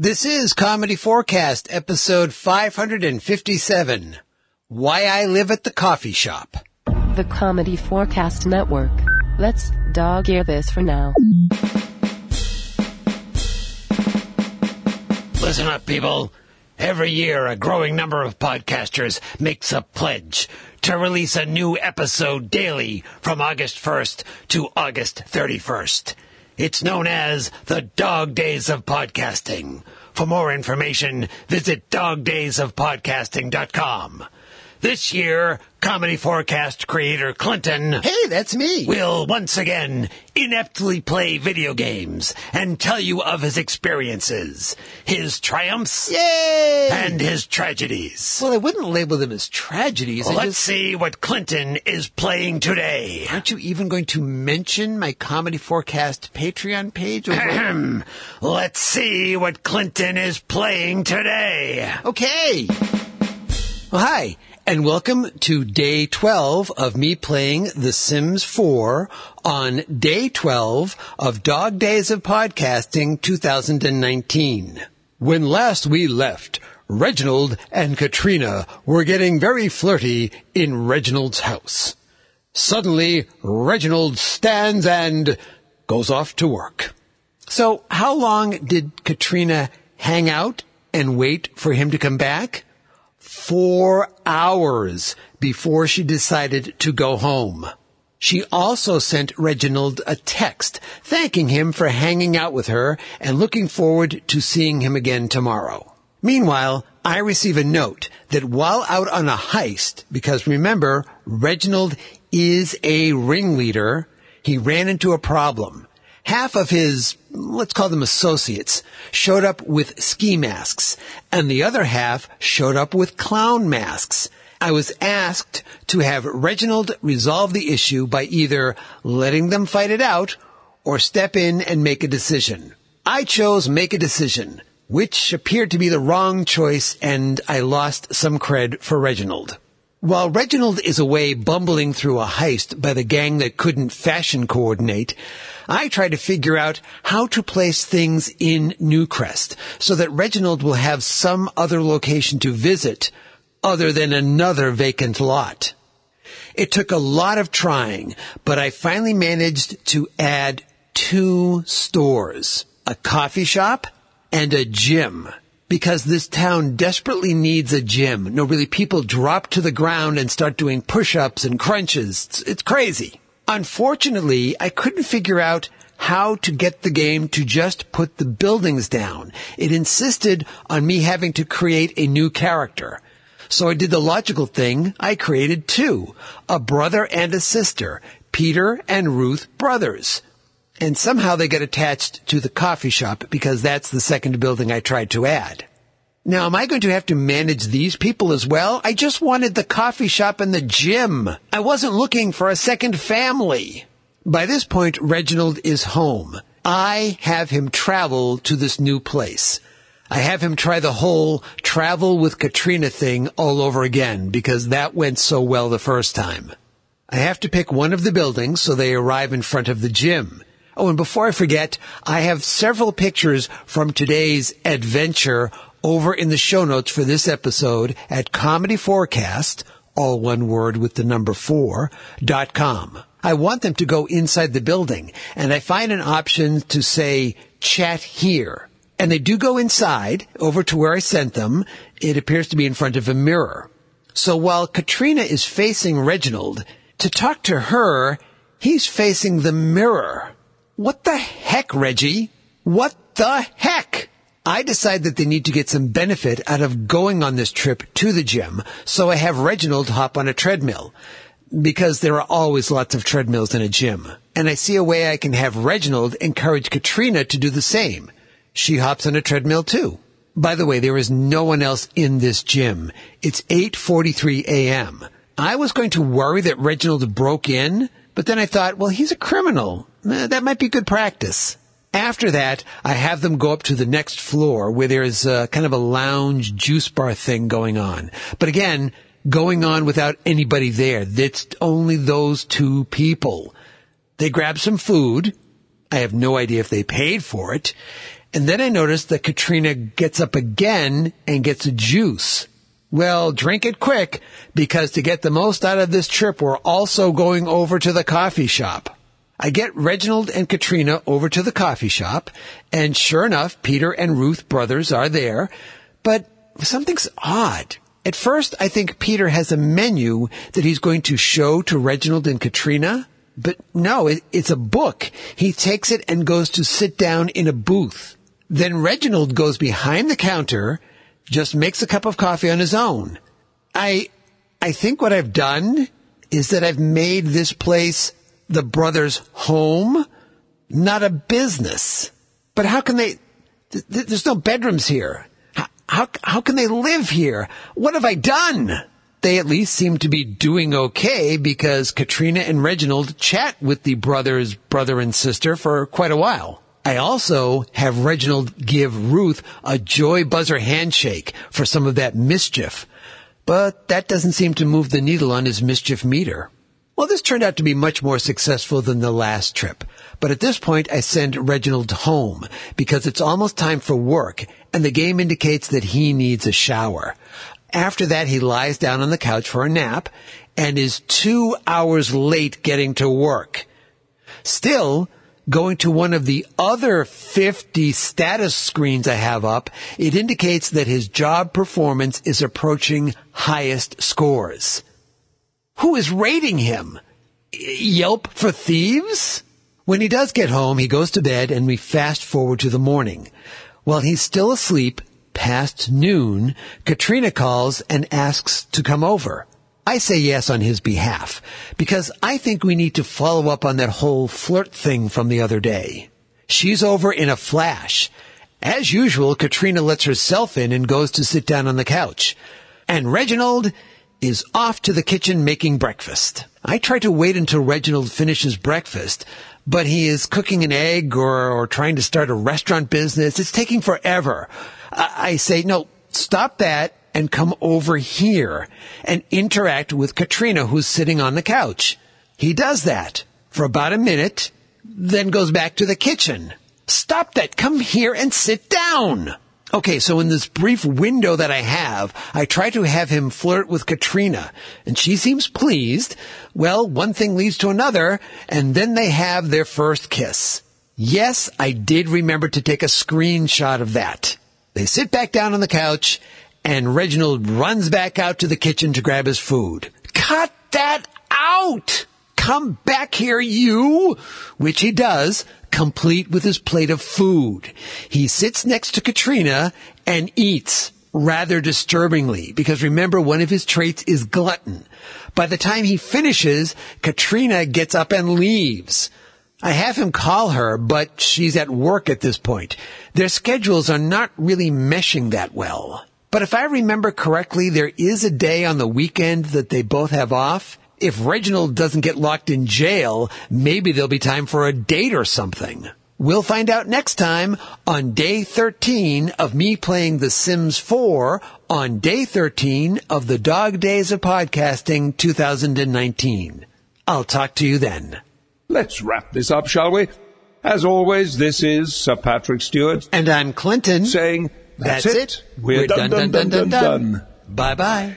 This is comedy4cast, episode 557. Why I Live at the Coffee Shop. The comedy4cast Network. Let's dog ear this for now. Listen up, people. Every year, a growing number of podcasters makes a pledge to release a new episode daily from August 1st to August 31st. It's known as the Dog Days of Podcasting. For more information, visit dogdaysofpodcasting.com. This year, comedy4cast creator Clinton Hey, that's me. will once again ineptly play video games and tell you of his experiences, his triumphs, Yay! and his tragedies. well, I wouldn't label them as tragedies. I Let's just- see what Clinton is playing today. Aren't you even going to mention my comedy4cast Patreon page? Over-. Let's see what Clinton is playing today. okay. Well, hi, and welcome to day 12 of me playing The Sims 4 on day 12 of Dog Days of Podcasting 2019. When last we left, Reginald and Katrina were getting very flirty in Reginald's house. Suddenly, Reginald stands and goes off to work. So, how long did Katrina hang out and wait for him to come back? Four hours before she decided to go home. She also sent Reginald a text thanking him for hanging out with her and looking forward to seeing him again tomorrow. Meanwhile, I receive a note that while out on a heist, because remember, Reginald is a ringleader, he ran into a problem. Half of his, let's call them associates, showed up with ski masks, and the other half showed up with clown masks. I was asked to have Reginald resolve the issue by either letting them fight it out or step in and make a decision. I chose make a decision, which appeared to be the wrong choice and I lost some cred for Reginald. While Reginald is away bumbling through a heist by the gang that couldn't fashion coordinate, I try to figure out how to place things in Newcrest so that Reginald will have some other location to visit other than another vacant lot. It took a lot of trying, but I finally managed to add two stores, a coffee shop and a gym. Because this town desperately needs a gym. No, really, people drop to the ground and start doing push-ups and crunches. It's, it's crazy. Unfortunately, I couldn't figure out how to get the game to just put the buildings down. It insisted on me having to create a new character. So I did the logical thing. I created two, a brother and a sister, Peter and Ruth Brothers. And somehow they get attached to the coffee shop because that's the second building I tried to add. Now, am I going to have to manage these people as well? I just wanted the coffee shop and the gym. I wasn't looking for a second family. By this point, Reginald is home. I have him travel to this new place. I have him try the whole travel with Katrina thing all over again because that went so well the first time. I have to pick one of the buildings so they arrive in front of the gym. Oh, and before I forget, I have several pictures from today's adventure over in the show notes for this episode at comedy4cast, all one word with the number four, dot com. I want them to go inside the building and I find an option to say chat here. And they do go inside over to where I sent them. It appears to be in front of a mirror. So while Katrina is facing Reginald, to talk to her, he's facing the mirror. What the heck, Reggie? What the heck? I decide that they need to get some benefit out of going on this trip to the gym, so I have Reginald hop on a treadmill. Because there are always lots of treadmills in a gym. And I see a way I can have Reginald encourage Katrina to do the same. She hops on a treadmill too. By the way, there is no one else in this gym. It's 8.43 a.m. I was going to worry that Reginald broke in, but then I thought, well, he's a criminal. Eh, That might be good practice. After that, I have them go up to the next floor where there's a, kind of a lounge juice bar thing going on. But again, going on without anybody there. It's only those two people. They grab some food. I have no idea if they paid for it. And then I noticed that Katrina gets up again and gets a juice. Well, drink it quick because to get the most out of this trip, we're also going over to the coffee shop. I get Reginald and Katrina over to the coffee shop and sure enough, Peter and Ruth brothers are there, but something's odd. At first, I think Peter has a menu that he's going to show to Reginald and Katrina, but no, it, it's a book. He takes it and goes to sit down in a booth. Then Reginald goes behind the counter, just makes a cup of coffee on his own. I, I think what I've done is that I've made this place the brothers' home, not a business. But how can they, th- th- there's no bedrooms here. How, how, how can they live here? What have I done? They at least seem to be doing okay because Katrina and Reginald chat with the brothers, brother and sister for quite a while. I also have Reginald give Ruth a joy buzzer handshake for some of that mischief, but that doesn't seem to move the needle on his mischief meter. Well, this turned out to be much more successful than the last trip. But at this point, I send Reginald home because it's almost time for work and the game indicates that he needs a shower. After that, he lies down on the couch for a nap and is two hours late getting to work. Still, going to one of the other 50 status screens I have up, it indicates that his job performance is approaching highest scores. Who is rating him? Yelp for thieves? When he does get home, he goes to bed and we fast forward to the morning. While he's still asleep, past noon, Katrina calls and asks to come over. I say yes on his behalf because I think we need to follow up on that whole flirt thing from the other day. She's over in a flash. As usual, Katrina lets herself in and goes to sit down on the couch. And Reginald is off to the kitchen making breakfast. I try to wait until Reginald finishes breakfast, but he is cooking an egg or, or trying to start a restaurant business. It's taking forever. I, I say, no, stop that and come over here and interact with Katrina who's sitting on the couch. He does that for about a minute, then goes back to the kitchen. Stop that. Come here and sit down. Okay, so in this brief window that I have, I try to have him flirt with Katrina, and she seems pleased. Well, one thing leads to another, and then they have their first kiss. Yes, I did remember to take a screenshot of that. They sit back down on the couch, and Reginald runs back out to the kitchen to grab his food. Cut that out! Come back here, you! Which he does, complete with his plate of food. He sits next to Katrina and eats rather disturbingly because remember one of his traits is glutton. By the time he finishes, Katrina gets up and leaves. I have him call her, but she's at work at this point. Their schedules are not really meshing that well. But if I remember correctly, there is a day on the weekend that they both have off. If Reginald doesn't get locked in jail, maybe there'll be time for a date or something. We'll find out next time on day 13 of me playing The Sims 4 on day 13 of the Dog Days of Podcasting 2019. I'll talk to you then. Let's wrap this up, shall we? As always, this is Sir Patrick Stewart And I'm Clinton. saying, That's, That's it. We're, done, done, done, done, done. Bye bye.